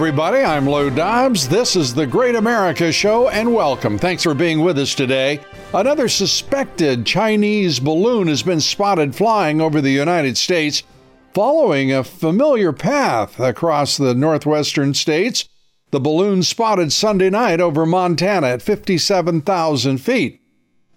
Everybody. I'm Lou Dobbs. This is the Great America Show, and welcome. Thanks for being with us today. Another suspected Chinese balloon has been spotted flying over the United States, following a familiar path across the northwestern states. The balloon spotted Sunday night over Montana at 57,000 feet.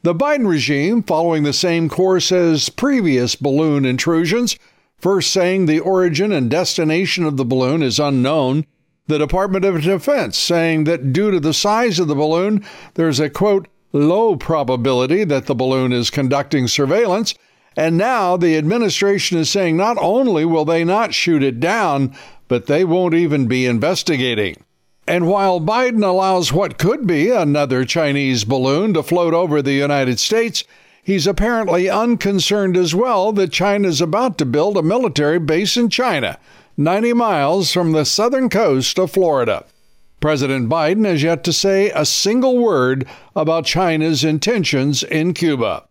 The Biden regime, following the same course as previous balloon intrusions, First, saying the origin and destination of the balloon is unknown. The Department of Defense saying that due to the size of the balloon, there's a quote, low probability that the balloon is conducting surveillance. And now the administration is saying not only will they not shoot it down, but they won't even be investigating. And while Biden allows what could be another Chinese balloon to float over the United States, He's apparently unconcerned as well that China is about to build a military base in China, 90 miles from the southern coast of Florida. President Biden has yet to say a single word about China's intentions in Cuba.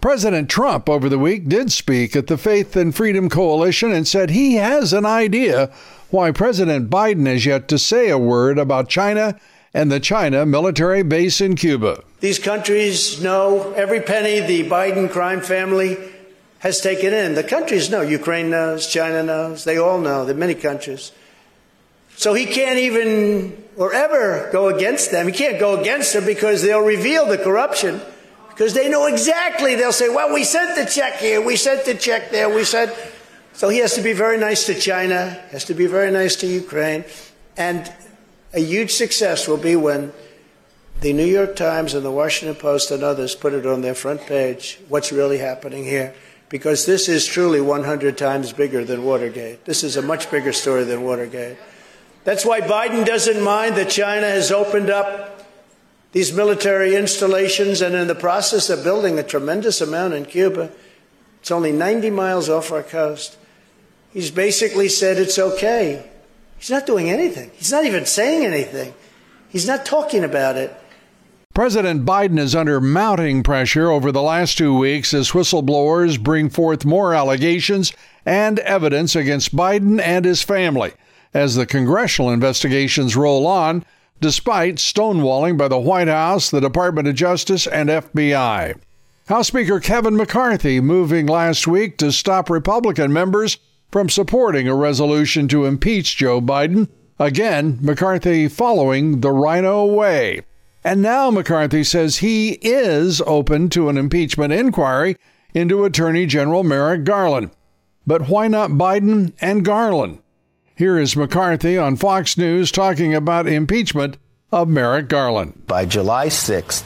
President Trump over the week did speak at the Faith and Freedom Coalition and said he has an idea why President Biden has yet to say a word about China and the China military base in Cuba. These countries know every penny the Biden crime family has taken in. The countries know. Ukraine knows, China knows, they all know, there are many countries. So he can't even or ever go against them. He can't go against them because they'll reveal the corruption. Because they know exactly. They'll say, well, we sent the check here, we sent the check there, we sent. So he has to be very nice to China, has to be very nice to Ukraine. And a huge success will be when the New York Times and the Washington Post and others put it on their front page what's really happening here. Because this is truly 100 times bigger than Watergate. This is a much bigger story than Watergate. That's why Biden doesn't mind that China has opened up these military installations and in the process of building a tremendous amount in Cuba. It's only 90 miles off our coast. He's basically said it's okay. He's not doing anything. He's not even saying anything. He's not talking about it. President Biden is under mounting pressure over the last two weeks as whistleblowers bring forth more allegations and evidence against Biden and his family as the congressional investigations roll on, despite stonewalling by the White House, the Department of Justice, and FBI. House Speaker Kevin McCarthy moving last week to stop Republican members from supporting a resolution to impeach Joe Biden. Again, McCarthy following the Rhino way. And now McCarthy says he is open to an impeachment inquiry into Attorney General Merrick Garland. But why not Biden and Garland? Here is McCarthy on Fox News talking about impeachment of Merrick Garland. By July 6th,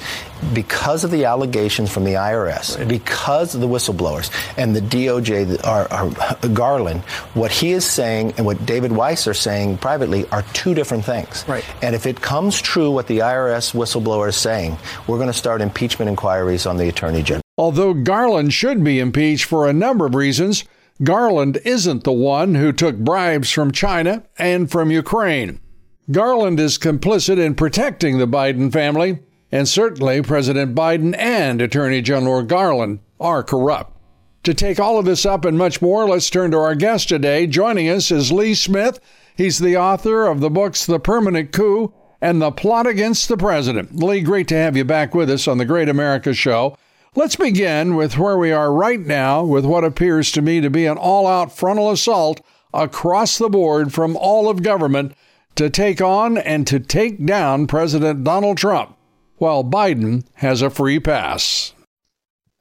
because of the allegations from the IRS, right. because of the whistleblowers and the DOJ, are, are, Garland, what he is saying and what David Weiss are saying privately are two different things. Right. And if it comes true what the IRS whistleblower is saying, we're going to start impeachment inquiries on the Attorney General. Although Garland should be impeached for a number of reasons, Garland isn't the one who took bribes from China and from Ukraine. Garland is complicit in protecting the Biden family, and certainly President Biden and Attorney General Garland are corrupt. To take all of this up and much more, let's turn to our guest today. Joining us is Lee Smith. He's the author of the books The Permanent Coup and The Plot Against the President. Lee, great to have you back with us on the Great America Show. Let's begin with where we are right now with what appears to me to be an all out frontal assault across the board from all of government to take on and to take down President Donald Trump, while Biden has a free pass.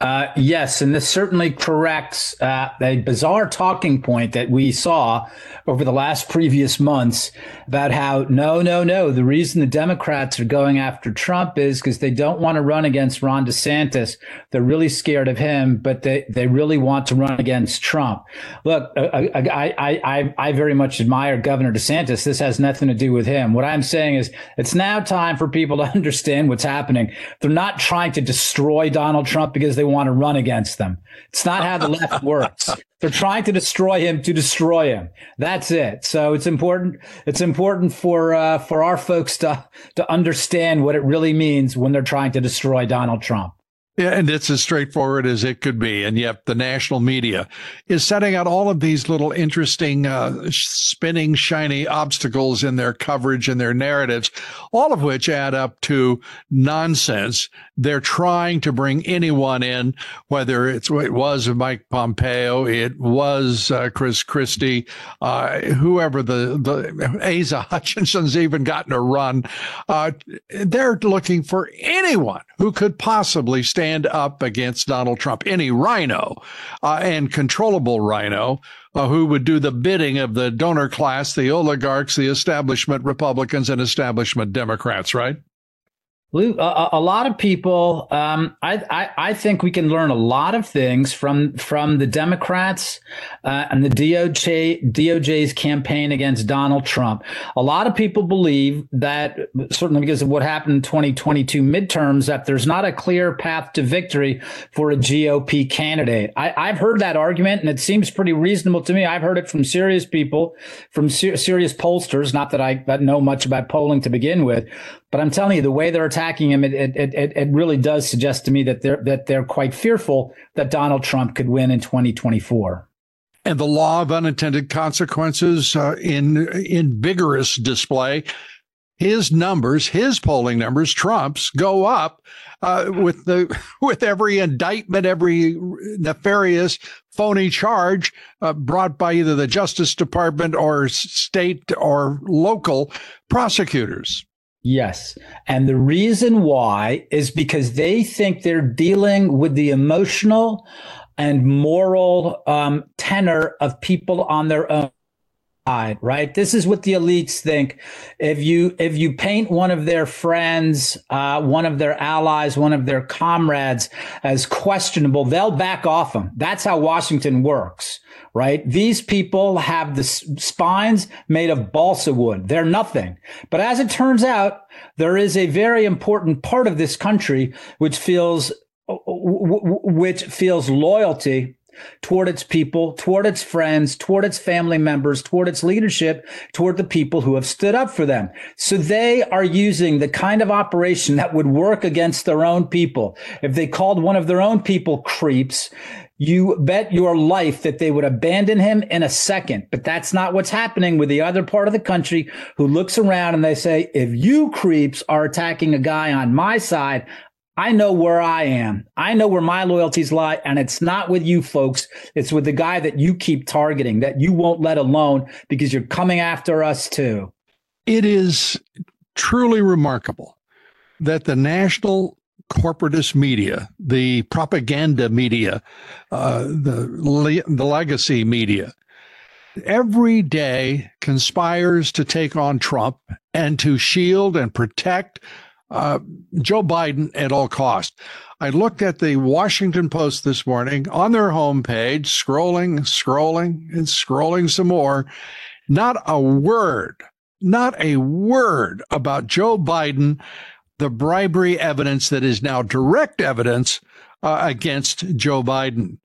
Uh, yes, and this certainly corrects uh, a bizarre talking point that we saw over the last previous months about how no, no, no. The reason the Democrats are going after Trump is because they don't want to run against Ron DeSantis. They're really scared of him, but they, they really want to run against Trump. Look, uh, uh, I, I, I, I very much admire Governor DeSantis. This has nothing to do with him. What I'm saying is it's now time for people to understand what's happening. They're not trying to destroy Donald Trump because they want to run against them. It's not how the left works. They're trying to destroy him to destroy him. That's it. So it's important. It's important for uh, for our folks to to understand what it really means when they're trying to destroy Donald Trump. Yeah, and it's as straightforward as it could be. And yet, the national media is setting out all of these little interesting, uh, spinning, shiny obstacles in their coverage and their narratives, all of which add up to nonsense. They're trying to bring anyone in, whether it's it was Mike Pompeo, it was uh, Chris Christie, uh, whoever the the Asa Hutchinson's even gotten a run. Uh, they're looking for anyone who could possibly stand stand up against Donald Trump, any rhino uh, and controllable rhino uh, who would do the bidding of the donor class, the oligarchs, the establishment Republicans, and establishment Democrats, right? A, a, lot of people, um, I, I, I, think we can learn a lot of things from from the Democrats uh, and the DOJ DOJ's campaign against Donald Trump. A lot of people believe that, certainly because of what happened in 2022 midterms, that there's not a clear path to victory for a GOP candidate. I, have heard that argument, and it seems pretty reasonable to me. I've heard it from serious people, from ser- serious pollsters. Not that I know much about polling to begin with, but I'm telling you, the way they're attacking him, it, it, it, it really does suggest to me that they're, that they're quite fearful that Donald Trump could win in 2024 and the law of unintended consequences uh, in in vigorous display. His numbers, his polling numbers, Trump's go up uh, with the with every indictment, every nefarious, phony charge uh, brought by either the Justice Department or state or local prosecutors. Yes. And the reason why is because they think they're dealing with the emotional and moral um, tenor of people on their own side, right? This is what the elites think. If you if you paint one of their friends, uh, one of their allies, one of their comrades as questionable, they'll back off them. That's how Washington works right? These people have the spines made of balsa wood. They're nothing. But as it turns out, there is a very important part of this country which feels which feels loyalty toward its people, toward its friends, toward its family members, toward its leadership, toward the people who have stood up for them. So they are using the kind of operation that would work against their own people. If they called one of their own people creeps, you bet your life that they would abandon him in a second. But that's not what's happening with the other part of the country who looks around and they say, if you creeps are attacking a guy on my side, I know where I am. I know where my loyalties lie. And it's not with you folks. It's with the guy that you keep targeting, that you won't let alone because you're coming after us too. It is truly remarkable that the national corporatist media, the propaganda media, uh, the, the legacy media, every day conspires to take on Trump and to shield and protect uh, Joe Biden at all costs. I looked at the Washington Post this morning on their homepage, scrolling, scrolling, and scrolling some more. Not a word, not a word about Joe Biden, the bribery evidence that is now direct evidence uh, against Joe Biden.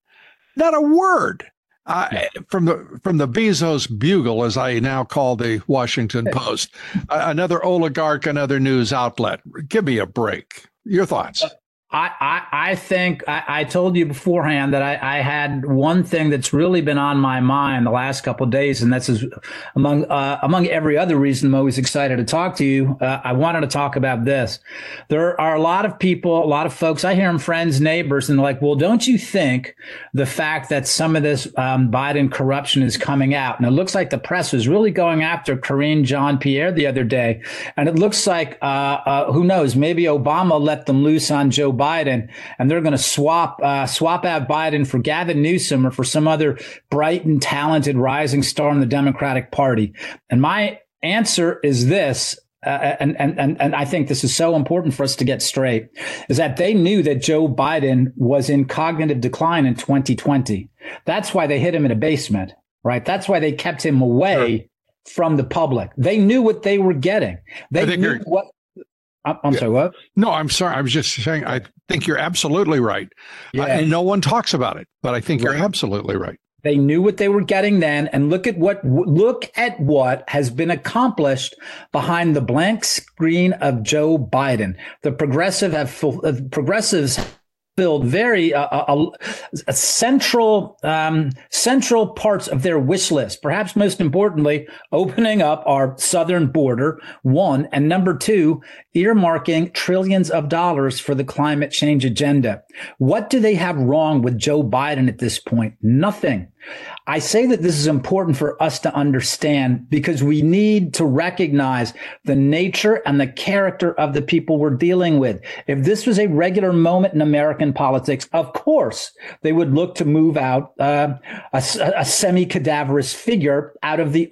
Not a word. Uh, from the from the Bezos Bugle, as I now call the Washington Post, another oligarch, another news outlet. Give me a break. Your thoughts? I, I, I think I, I, told you beforehand that I, I, had one thing that's really been on my mind the last couple of days, and that's is among uh, among every other reason I'm always excited to talk to you. Uh, I wanted to talk about this. There are a lot of people, a lot of folks. I hear them, friends, neighbors, and they're like, "Well, don't you think the fact that some of this um, Biden corruption is coming out, and it looks like the press was really going after Karine Jean Pierre the other day, and it looks like uh, uh who knows, maybe Obama let them loose on Joe." Biden, and they're going to swap uh, swap out Biden for Gavin Newsom or for some other bright and talented rising star in the Democratic Party. And my answer is this. Uh, and, and, and, and I think this is so important for us to get straight is that they knew that Joe Biden was in cognitive decline in 2020. That's why they hit him in a basement, right? That's why they kept him away sure. from the public. They knew what they were getting. They knew what I'm sorry, what? No, I'm sorry. I was just saying, I think you're absolutely right. Yeah. Uh, and no one talks about it, but I think right. you're absolutely right. They knew what they were getting then, and look at what look at what has been accomplished behind the blank screen of Joe Biden. The progressive have progressives filled very uh, uh, a, a central um, central parts of their wish list. Perhaps most importantly, opening up our southern border. One and number two, earmarking trillions of dollars for the climate change agenda. What do they have wrong with Joe Biden at this point? Nothing. I say that this is important for us to understand because we need to recognize the nature and the character of the people we're dealing with. If this was a regular moment in American politics, of course, they would look to move out uh, a, a semi cadaverous figure out of the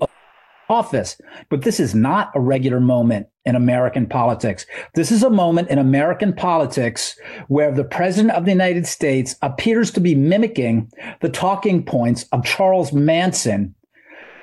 office. But this is not a regular moment in American politics. This is a moment in American politics where the president of the United States appears to be mimicking the talking points of Charles Manson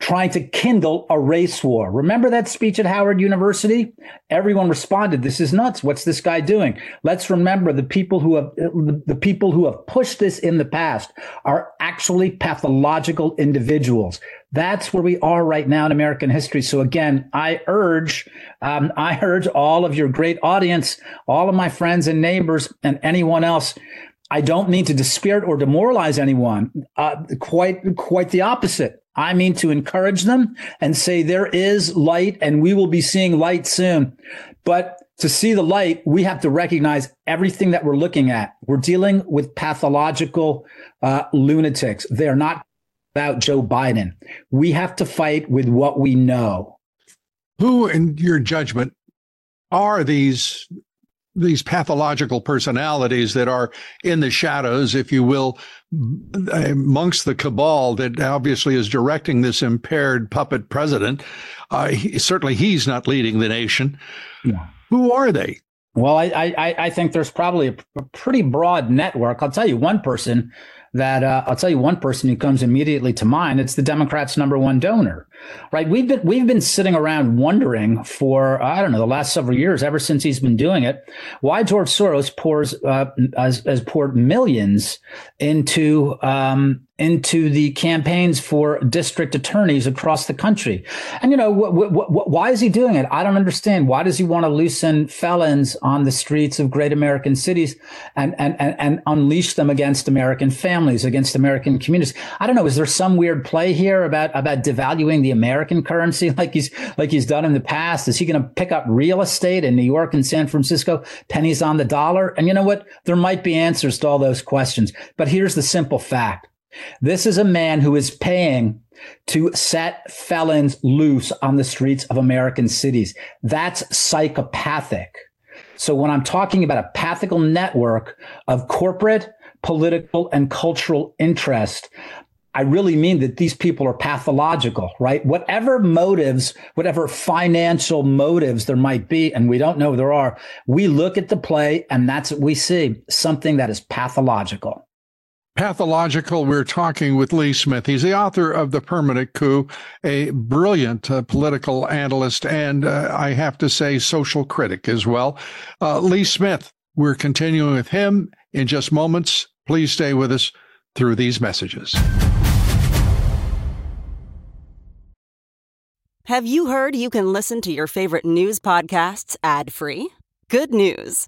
trying to kindle a race war. Remember that speech at Howard University? Everyone responded, "This is nuts. What's this guy doing?" Let's remember the people who have the people who have pushed this in the past are actually pathological individuals. That's where we are right now in American history. So again, I urge, um, I urge all of your great audience, all of my friends and neighbors, and anyone else. I don't mean to dispirit or demoralize anyone. Uh, quite, quite the opposite. I mean to encourage them and say there is light and we will be seeing light soon. But to see the light, we have to recognize everything that we're looking at. We're dealing with pathological uh, lunatics. They're not about Joe Biden. We have to fight with what we know. Who, in your judgment, are these these pathological personalities that are in the shadows, if you will, amongst the cabal that obviously is directing this impaired puppet president. Uh, he, certainly, he's not leading the nation. Yeah. Who are they? Well, I, I, I think there's probably a, a pretty broad network. I'll tell you one person that uh, I'll tell you one person who comes immediately to mind. It's the Democrats' number one donor, right? We've been we've been sitting around wondering for I don't know the last several years, ever since he's been doing it, why George Soros pours uh, has, has poured millions into um, into the campaigns for district attorneys across the country. And, you know, wh- wh- wh- why is he doing it? I don't understand. Why does he want to loosen felons on the streets of great American cities and, and, and, and unleash them against American families, against American communities? I don't know. Is there some weird play here about, about devaluing the American currency like he's, like he's done in the past? Is he going to pick up real estate in New York and San Francisco, pennies on the dollar? And you know what? There might be answers to all those questions, but here's the simple fact. This is a man who is paying to set felons loose on the streets of American cities. That's psychopathic. So when I'm talking about a pathical network of corporate, political, and cultural interest, I really mean that these people are pathological, right? Whatever motives, whatever financial motives there might be, and we don't know there are, we look at the play and that's what we see something that is pathological. Pathological, we're talking with Lee Smith. He's the author of The Permanent Coup, a brilliant uh, political analyst, and uh, I have to say, social critic as well. Uh, Lee Smith, we're continuing with him in just moments. Please stay with us through these messages. Have you heard you can listen to your favorite news podcasts ad free? Good news.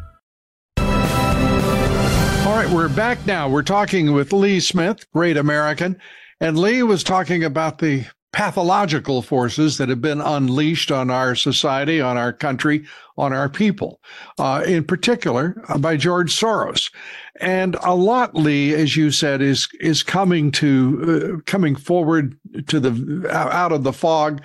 All right, we're back now. We're talking with Lee Smith, great American. And Lee was talking about the pathological forces that have been unleashed on our society, on our country, on our people, uh, in particular uh, by George Soros. And a lot, Lee, as you said, is is coming to uh, coming forward to the out of the fog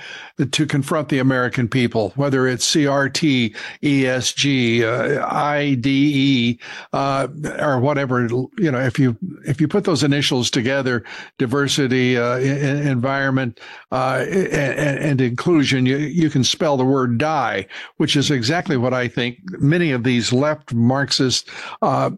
to confront the American people, whether it's CRT, ESG, uh, IDE, uh, or whatever. You know, if you if you put those initials together, diversity, uh, environment, uh, and, and, inclusion, you you can spell the word die, which is exactly what I think many of these left Marxist uh,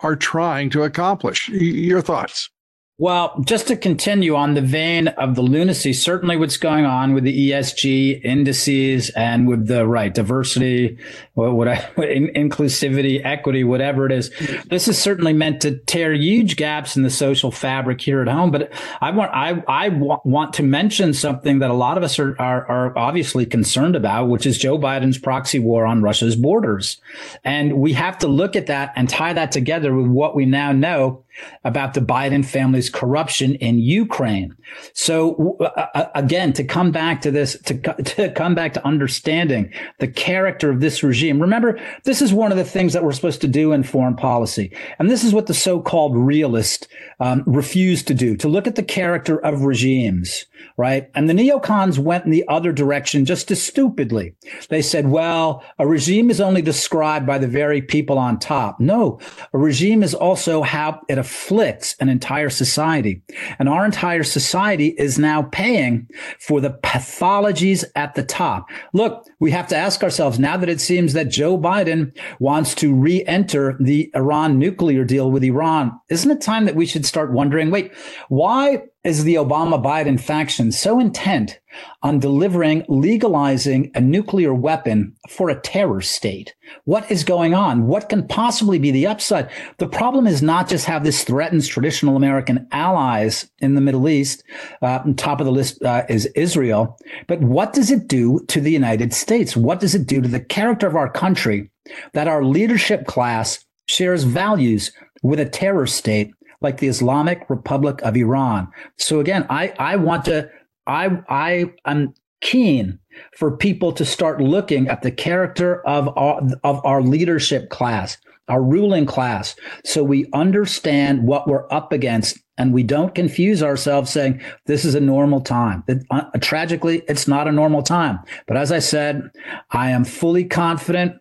are trying to accomplish. Your thoughts? Well, just to continue on the vein of the lunacy, certainly what's going on with the ESG indices and with the right diversity, what, what I, inclusivity, equity, whatever it is, this is certainly meant to tear huge gaps in the social fabric here at home. But I want I I want to mention something that a lot of us are, are are obviously concerned about, which is Joe Biden's proxy war on Russia's borders, and we have to look at that and tie that together with what we now know about the Biden family's corruption in Ukraine. So uh, again, to come back to this, to, to come back to understanding the character of this regime. Remember, this is one of the things that we're supposed to do in foreign policy. And this is what the so-called realist um, refuse to do, to look at the character of regimes, right? And the neocons went in the other direction just as stupidly. They said, well, a regime is only described by the very people on top. No, a regime is also how it afflicts an entire society. And our entire society is now paying for the pathologies at the top. Look, we have to ask ourselves now that it seems that Joe Biden wants to re-enter the Iran nuclear deal with Iran, isn't it time that we should start wondering, wait, why is the Obama Biden faction so intent on delivering, legalizing a nuclear weapon for a terror state? What is going on? What can possibly be the upside? The problem is not just how this threatens traditional American allies in the Middle East. Uh, top of the list uh, is Israel. But what does it do to the United States? What does it do to the character of our country that our leadership class shares values with a terror state like the Islamic Republic of Iran. So again, I, I want to, I, I am keen for people to start looking at the character of our, of our leadership class, our ruling class, so we understand what we're up against and we don't confuse ourselves saying this is a normal time. It, uh, tragically, it's not a normal time. But as I said, I am fully confident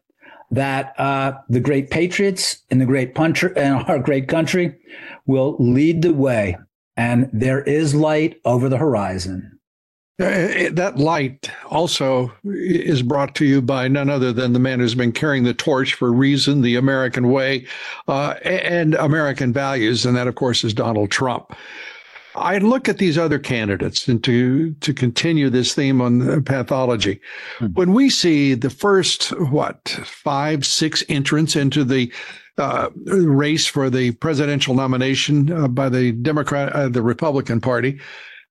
that uh, the great patriots in the great puncher and our great country will lead the way, and there is light over the horizon. Uh, that light also is brought to you by none other than the man who's been carrying the torch for reason, the American way, uh, and American values, and that, of course, is Donald Trump. I look at these other candidates and to to continue this theme on pathology. Mm-hmm. When we see the first what five six entrants into the uh, race for the presidential nomination uh, by the Democrat, uh, the Republican Party.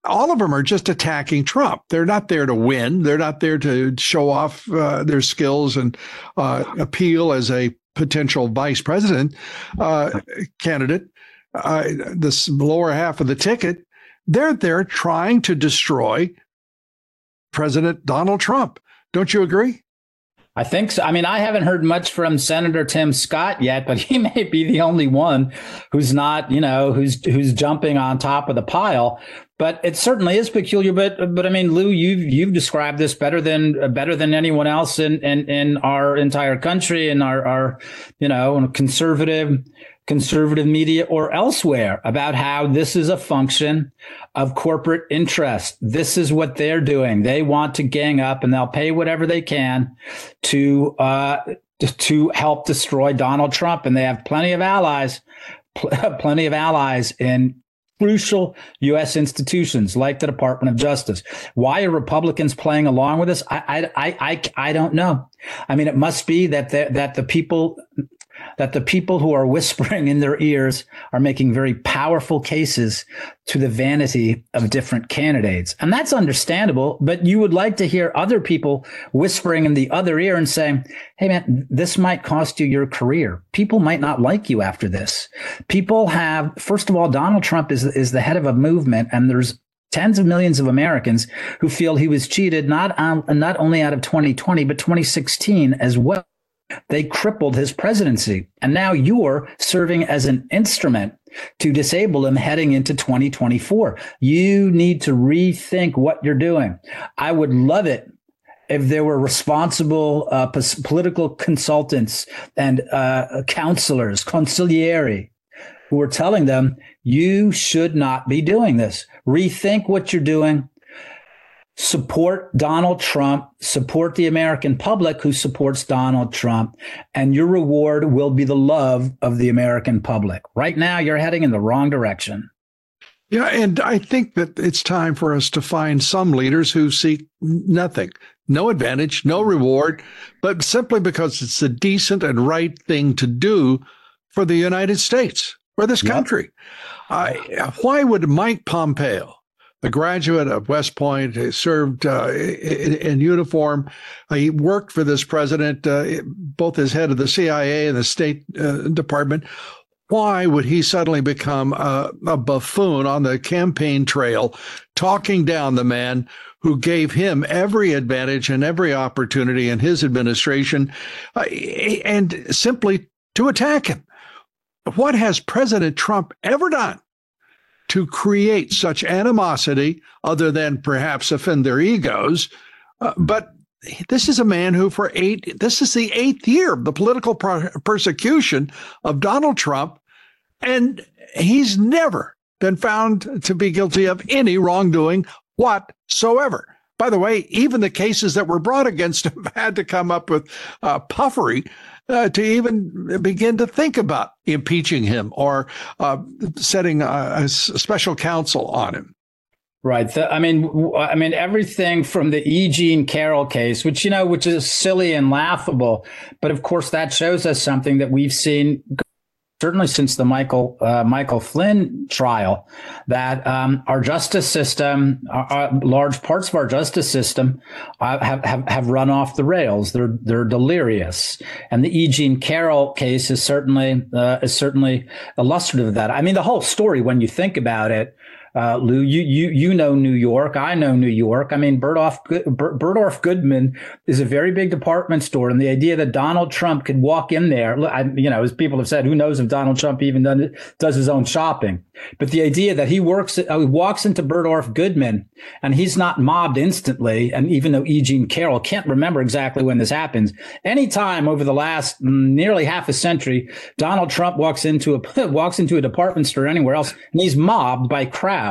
All of them are just attacking Trump. They're not there to win. They're not there to show off uh, their skills and uh, appeal as a potential vice president uh, candidate. this lower half of the ticket, they're there trying to destroy President Donald Trump. Don't you agree? I think so. I mean, I haven't heard much from Senator Tim Scott yet, but he may be the only one who's not, you know, who's who's jumping on top of the pile. But it certainly is peculiar. But but I mean, Lou, you've you've described this better than better than anyone else in in, in our entire country and our our you know conservative conservative media or elsewhere about how this is a function of corporate interest. This is what they're doing. They want to gang up and they'll pay whatever they can to, uh, to help destroy Donald Trump. And they have plenty of allies, pl- plenty of allies in crucial U.S. institutions like the Department of Justice. Why are Republicans playing along with this? I, I, I, I, don't know. I mean, it must be that the, that the people that the people who are whispering in their ears are making very powerful cases to the vanity of different candidates. And that's understandable, but you would like to hear other people whispering in the other ear and saying, Hey man, this might cost you your career. People might not like you after this. People have, first of all, Donald Trump is, is the head of a movement and there's tens of millions of Americans who feel he was cheated not on, not only out of 2020 but 2016 as well. They crippled his presidency. And now you're serving as an instrument to disable him heading into 2024. You need to rethink what you're doing. I would love it if there were responsible uh, political consultants and uh, counselors, consiglieri, who were telling them, you should not be doing this. Rethink what you're doing support Donald Trump, support the American public who supports Donald Trump, and your reward will be the love of the American public. Right now, you're heading in the wrong direction. Yeah, and I think that it's time for us to find some leaders who seek nothing, no advantage, no reward, but simply because it's the decent and right thing to do for the United States, for this country. Yep. Uh, why would Mike Pompeo, a graduate of West Point, he served uh, in, in, uniform. Uh, he worked for this president, uh, both as head of the CIA and the State uh, Department. Why would he suddenly become a, a buffoon on the campaign trail, talking down the man who gave him every advantage and every opportunity in his administration, uh, and simply to attack him? What has President Trump ever done to create such animosity, other than perhaps offend their egos. Uh, but this is a man who, for eight, this is the eighth year of the political persecution of Donald Trump, and he's never been found to be guilty of any wrongdoing whatsoever. By the way, even the cases that were brought against him had to come up with uh, puffery uh, to even begin to think about impeaching him or uh, setting a, a, special counsel on him. Right. I mean, I mean everything from the E. Jean Carroll case, which you know, which is silly and laughable, but of course that shows us something that we've seen certainly since the Michael uh, Michael Flynn trial, that um, our justice system, large parts of our justice system, uh, have, have have run off the rails. They're they're delirious, and the E. Jean Carroll case is certainly uh, is certainly illustrative of that. I mean, the whole story, when you think about it, uh, Lou, you you you know New York. I know New York. I mean, Bergdorf Bergdorf Goodman is a very big department store, and the idea that Donald Trump could walk in there, I, you know, as people have said, who knows if Donald Trump even does, does his own shopping? But the idea that he works, uh, walks into Bergdorf Goodman, and he's not mobbed instantly, and even though E. Jean Carroll can't remember exactly when this happens, anytime over the last nearly half a century, Donald Trump walks into a walks into a department store anywhere else, and he's mobbed by crowds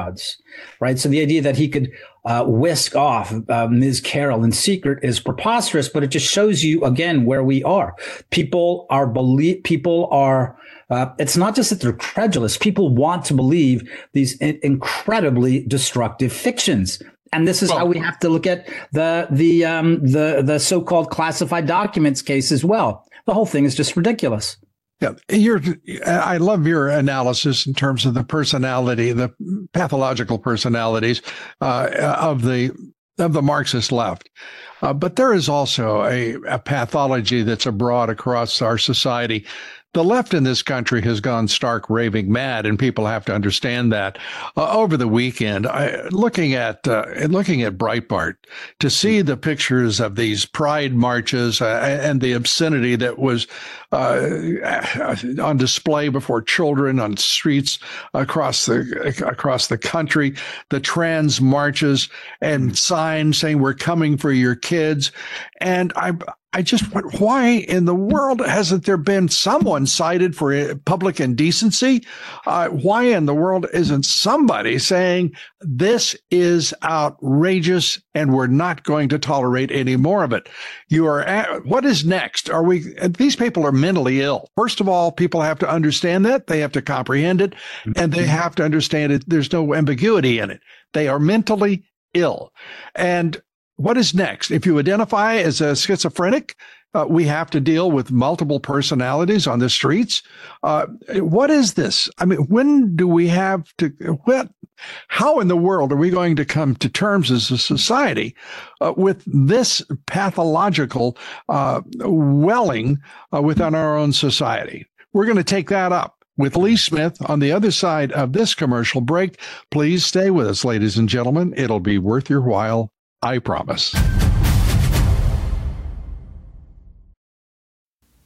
right? So the idea that he could uh, whisk off uh, Ms. Carroll in secret is preposterous, but it just shows you again where we are. People are believe people are. Uh, it's not just that they're credulous. People want to believe these in- incredibly destructive fictions. And this is well, how we have to look at the the um, the the so-called classified documents case as well. The whole thing is just ridiculous. Yeah, I love your analysis in terms of the personality, the pathological personalities uh, of the of the Marxist left. Uh, but there is also a, a pathology that's abroad across our society the left in this country has gone stark raving mad, and people have to understand that. Uh, over the weekend, I, looking at uh, looking at Breitbart to see the pictures of these pride marches uh, and the obscenity that was uh, on display before children on streets across the across the country, the trans marches and signs saying "We're coming for your kids," and I I just why in the world hasn't there been someone cited for uh, public indecency? Uh, why in the world isn't somebody saying this is outrageous and we're not going to tolerate any more of it? You are at, what is next? Are we? These people are mentally ill. First of all, people have to understand that they have to comprehend it, and they mm-hmm. have to understand it. There's no ambiguity in it. They are mentally ill, and what is next? If you identify as a schizophrenic, uh, we have to deal with multiple personalities on the streets. Uh, what is this? I mean, when do we have to? What? How in the world are we going to come to terms as a society uh, with this pathological uh, welling uh, within our own society? We're going to take that up with Lee Smith on the other side of this commercial break. Please stay with us, ladies and gentlemen. It'll be worth your while I promise.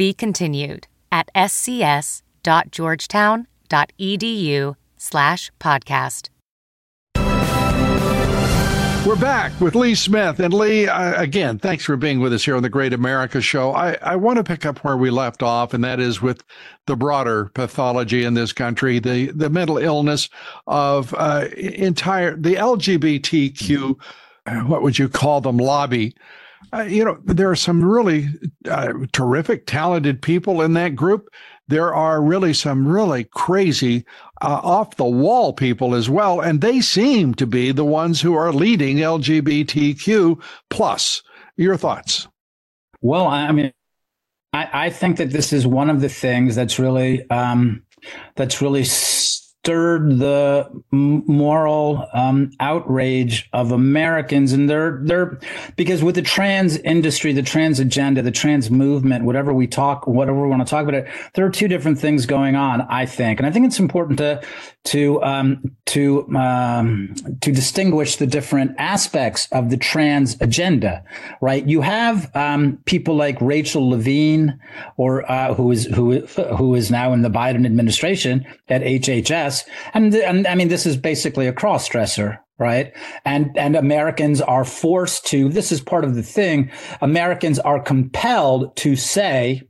Be continued at scs.georgetown.edu slash podcast. We're back with Lee Smith. And Lee, uh, again, thanks for being with us here on the Great America Show. I, I want to pick up where we left off, and that is with the broader pathology in this country, the, the mental illness of uh, entire, the LGBTQ what would you call them lobby uh, you know there are some really uh, terrific talented people in that group. There are really some really crazy uh, off the wall people as well and they seem to be the ones who are leading lgbtq plus. Your thoughts? Well i mean i, I think that this is one of the things that's really um, that's really stirred the moral um, outrage of Americans, and they're they're because with the trans industry, the trans agenda, the trans movement, whatever we talk, whatever we want to talk about it, there are two different things going on. I think, and I think it's important to to um, to um, to distinguish the different aspects of the trans agenda. Right? You have um, people like Rachel Levine, or uh, who is who who is now in the Biden administration at HHS, and, and I mean this is basically a cross dresser right and and americans are forced to this is part of the thing americans are compelled to say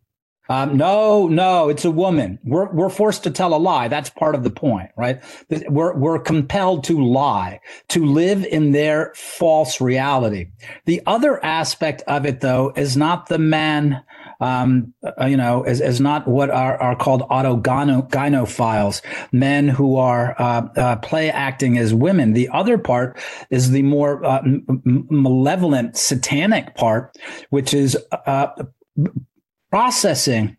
um, no, no, it's a woman. We're, we're forced to tell a lie. That's part of the point, right? We're, we're compelled to lie, to live in their false reality. The other aspect of it, though, is not the man, um, uh, you know, as, is not what are, are called autogynephiles, men who are uh, uh, play acting as women. The other part is the more uh, m- malevolent, satanic part, which is uh, processing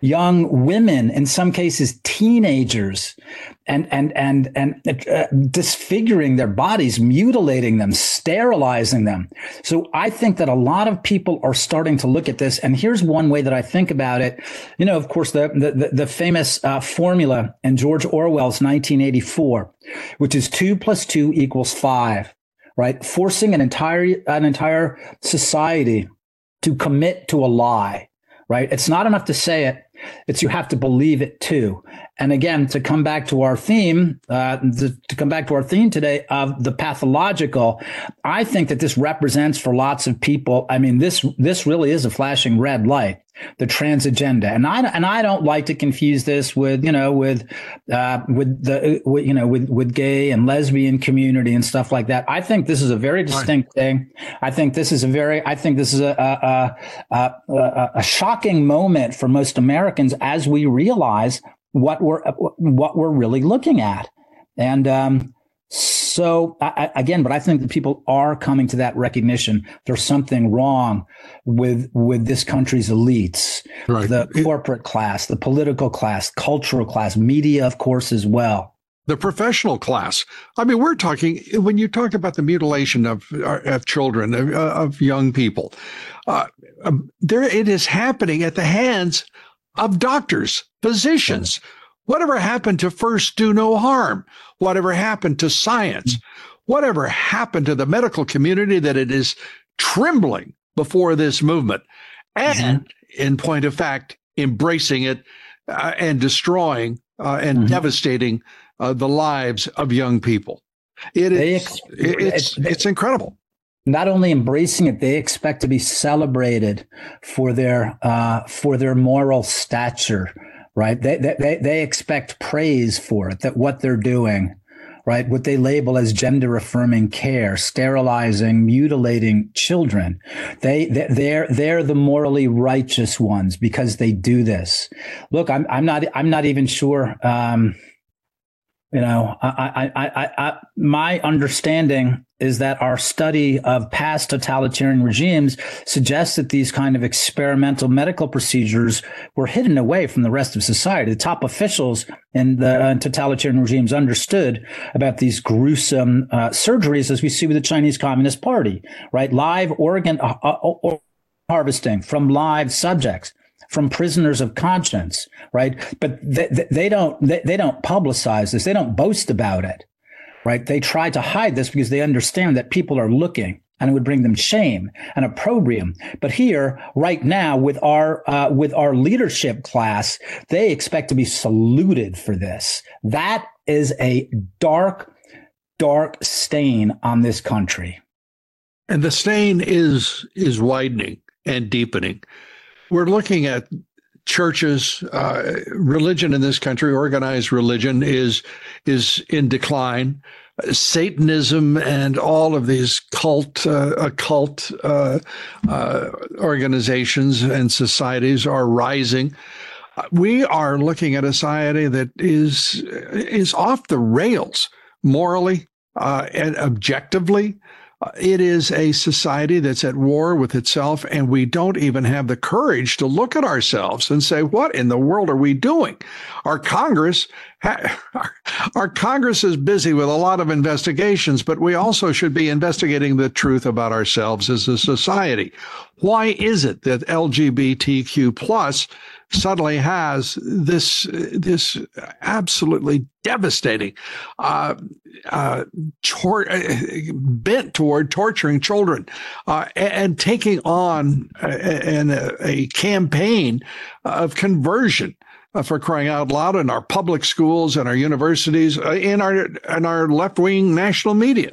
young women, in some cases teenagers, and and and and uh, disfiguring their bodies, mutilating them, sterilizing them. So I think that a lot of people are starting to look at this. And here's one way that I think about it. You know, of course, the the, the famous uh, formula in George Orwell's 1984, which is two plus two equals five. Right, forcing an entire an entire society to commit to a lie right? It's not enough to say it. It's you have to believe it too. And again, to come back to our theme, uh, to, to come back to our theme today of the pathological, I think that this represents for lots of people. I mean, this this really is a flashing red light the trans agenda. And i and i don't like to confuse this with you know with uh, with the with, you know with with gay and lesbian community and stuff like that. I think this is a very distinct right. thing. I think this is a very i think this is a a, a a, a shocking moment for most americans as we realize what we're what we're really looking at. And um so I, again, but I think that people are coming to that recognition. There's something wrong with with this country's elites, right. the corporate class, the political class, cultural class, media, of course, as well. the professional class. I mean, we're talking when you talk about the mutilation of of children of, of young people. Uh, um, there, it is happening at the hands of doctors, physicians. Whatever happened to first do no harm? Whatever happened to science? Whatever happened to the medical community that it is trembling before this movement? And mm-hmm. in point of fact, embracing it uh, and destroying uh, and mm-hmm. devastating uh, the lives of young people. It is, ex- it's, it's incredible not only embracing it, they expect to be celebrated for their uh, for their moral stature, right? They, they they expect praise for it, that what they're doing, right? What they label as gender affirming care, sterilizing, mutilating children. They, they're, they're the morally righteous ones because they do this. Look, I'm, I'm not, I'm not even sure, um, you know, I, I, I, I, my understanding is that our study of past totalitarian regimes suggests that these kind of experimental medical procedures were hidden away from the rest of society. The top officials in the uh, totalitarian regimes understood about these gruesome uh, surgeries, as we see with the Chinese Communist Party, right? Live organ uh, uh harvesting from live subjects from prisoners of conscience, right? But they, they don't they, they don't publicize this. They don't boast about it, right? They try to hide this because they understand that people are looking and it would bring them shame and opprobrium. But here, right now, with our uh, with our leadership class, they expect to be saluted for this. That is a dark, dark stain on this country. And the stain is is widening and deepening we're looking at churches, uh, religion in this country, organized religion is is in decline. Satanism and all of these cult, uh, occult uh, uh, organizations and societies are rising. We are looking at a society that is is off the rails morally uh, and objectively. It is a society that's at war with itself, and we don't even have the courage to look at ourselves and say, "What in the world are we doing?" Our Congress, our Congress is busy with a lot of investigations, but we also should be investigating the truth about ourselves as a society. Why is it that LGBTQ plus suddenly has this this absolutely devastating uh, uh, tor- uh, bent toward torturing children uh, and, taking on a, a, campaign of conversion. Uh, for crying out loud in our public schools and our universities, uh, in our in our left wing national media.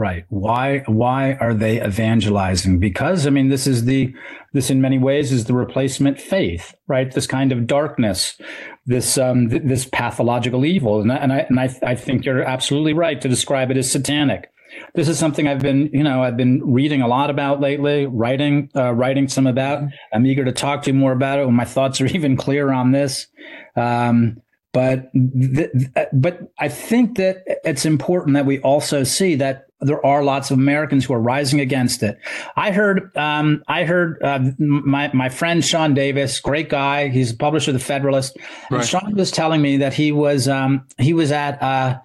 Right. Why why are they evangelizing? Because I mean this is the this in many ways is the replacement faith, right? This kind of darkness, this um th- this pathological evil. And I, and I and I I think you're absolutely right to describe it as satanic. This is something I've been, you know, I've been reading a lot about lately, writing uh, writing some about. I'm eager to talk to you more about it when my thoughts are even clear on this. Um, but th- but I think that it's important that we also see that there are lots of Americans who are rising against it. I heard, um, I heard uh, my my friend Sean Davis, great guy. He's a publisher of the Federalist. Right. And Sean was telling me that he was um, he was at uh,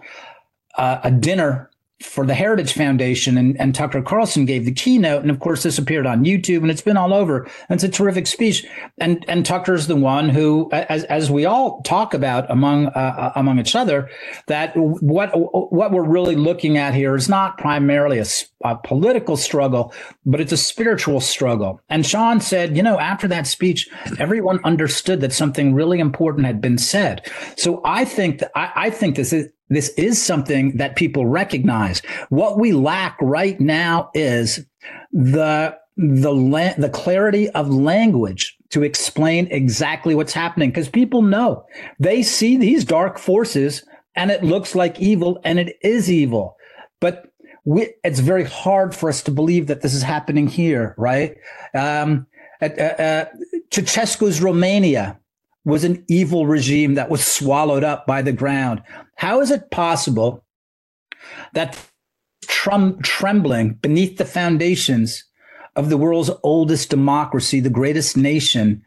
uh, a dinner for the Heritage Foundation, and, and Tucker Carlson gave the keynote. And of course, this appeared on YouTube, and it's been all over. And it's a terrific speech. And and Tucker's the one who, as as we all talk about among uh, uh among each other, that what what we're really looking at here is not primarily a, a political struggle, but it's a spiritual struggle. And Sean said, you know, after that speech, everyone understood that something really important had been said. So I think that I, I think this is this is something that people recognize. What we lack right now is the the la- the clarity of language to explain exactly what's happening because people know they see these dark forces and it looks like evil and it is evil but we, it's very hard for us to believe that this is happening here right um, at, uh, uh, Romania was an evil regime that was swallowed up by the ground. How is it possible that trum- trembling beneath the foundations of the world's oldest democracy, the greatest nation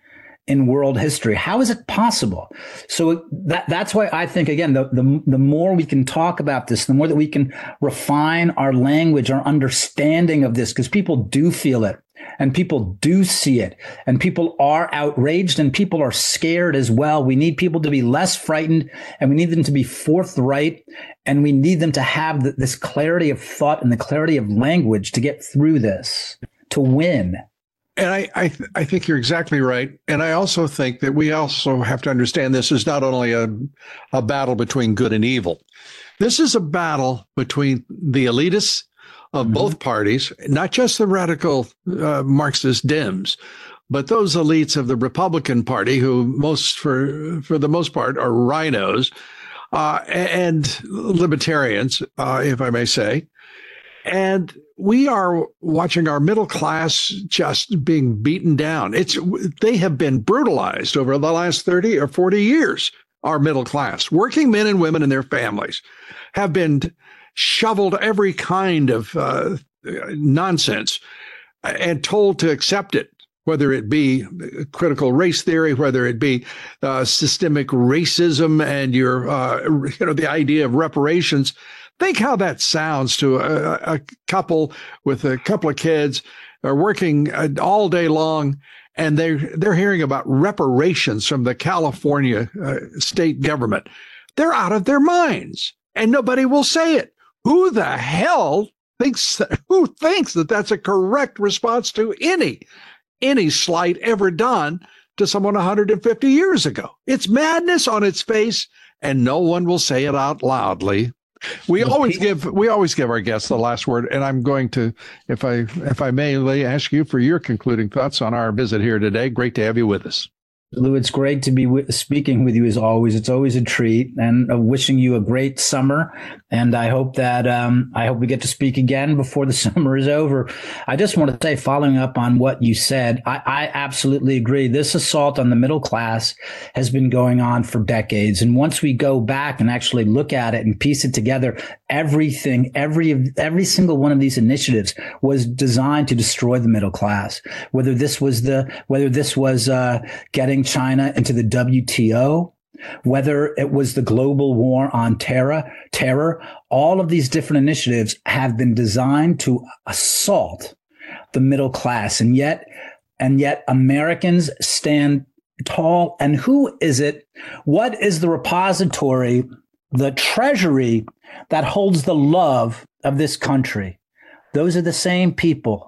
in world history. How is it possible? So that that's why I think again the, the the more we can talk about this, the more that we can refine our language, our understanding of this, because people do feel it and people do see it and people are outraged and people are scared as well. We need people to be less frightened and we need them to be forthright and we need them to have this clarity of thought and the clarity of language to get through this, to win. And I, I, th- I, think you're exactly right. And I also think that we also have to understand this is not only a, a battle between good and evil. This is a battle between the elitists of mm-hmm. both parties, not just the radical uh, Marxist Dems, but those elites of the Republican Party, who most for for the most part are RINOs uh, and libertarians, uh, if I may say, and we are watching our middle class just being beaten down. It's they have been brutalized over the last 30 or 40 years. Our middle class, working men and women and their families have been shoveled every kind of uh, nonsense and told to accept it, whether it be critical race theory, whether it be uh, systemic racism, and your uh, you know the idea of reparations. Think how that sounds to a, a couple with a couple of kids are working uh, all day long and they they're hearing about reparations from the California uh, state government. They're out of their minds, and nobody will say it who the hell thinks that, who thinks that that's a correct response to any any slight ever done to someone 150 years ago? It's madness on its face, and no one will say it out loudly. We always give we always give our guests the last word, and I'm going to, if I if I may, ask you for your concluding thoughts on our visit here today. Great to have you with us. Lou, it's great to be w- speaking with you as always. It's always a treat, and uh, wishing you a great summer. And I hope that um, I hope we get to speak again before the summer is over. I just want to say, following up on what you said, I, I absolutely agree. This assault on the middle class has been going on for decades, and once we go back and actually look at it and piece it together, everything, every every single one of these initiatives was designed to destroy the middle class. Whether this was the whether this was uh, getting getting China into the WTO, whether it was the global war on terror, terror, all of these different initiatives have been designed to assault the middle class. And yet, and yet Americans stand tall. And who is it? What is the repository, the treasury that holds the love of this country? Those are the same people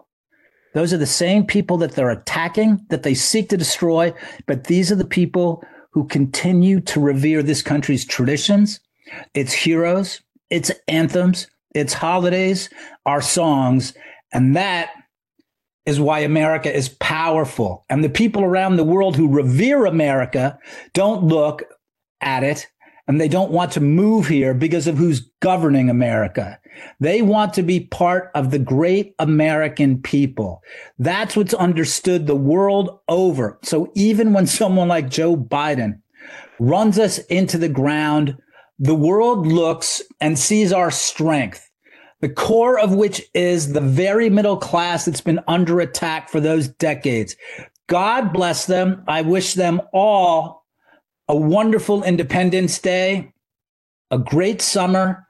those are the same people that they're attacking, that they seek to destroy, but these are the people who continue to revere this country's traditions, its heroes, its anthems, its holidays, our songs. And that is why America is powerful. And the people around the world who revere America don't look at it and they don't want to move here because of who's governing America. They want to be part of the great American people. That's what's understood the world over. So even when someone like Joe Biden runs us into the ground, the world looks and sees our strength, the core of which is the very middle class that's been under attack for those decades. God bless them. I wish them all a wonderful Independence Day, a great summer,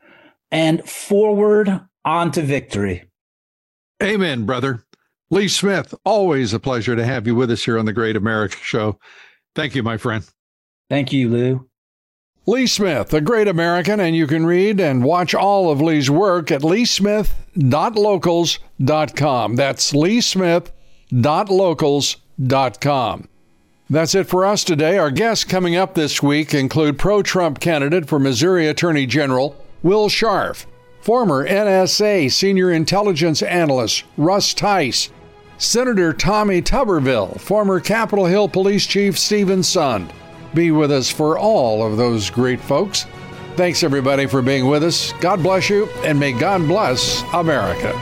and forward on to victory. Amen, brother. Lee Smith, always a pleasure to have you with us here on the Great America Show. Thank you, my friend. Thank you, Lou. Lee Smith, a great American, and you can read and watch all of Lee's work at leesmith.locals.com. That's leesmith.locals.com. That's it for us today. Our guests coming up this week include pro Trump candidate for Missouri Attorney General Will Scharf, former NSA senior intelligence analyst Russ Tice, Senator Tommy Tuberville, former Capitol Hill Police Chief Steven Sund. Be with us for all of those great folks. Thanks everybody for being with us. God bless you, and may God bless America.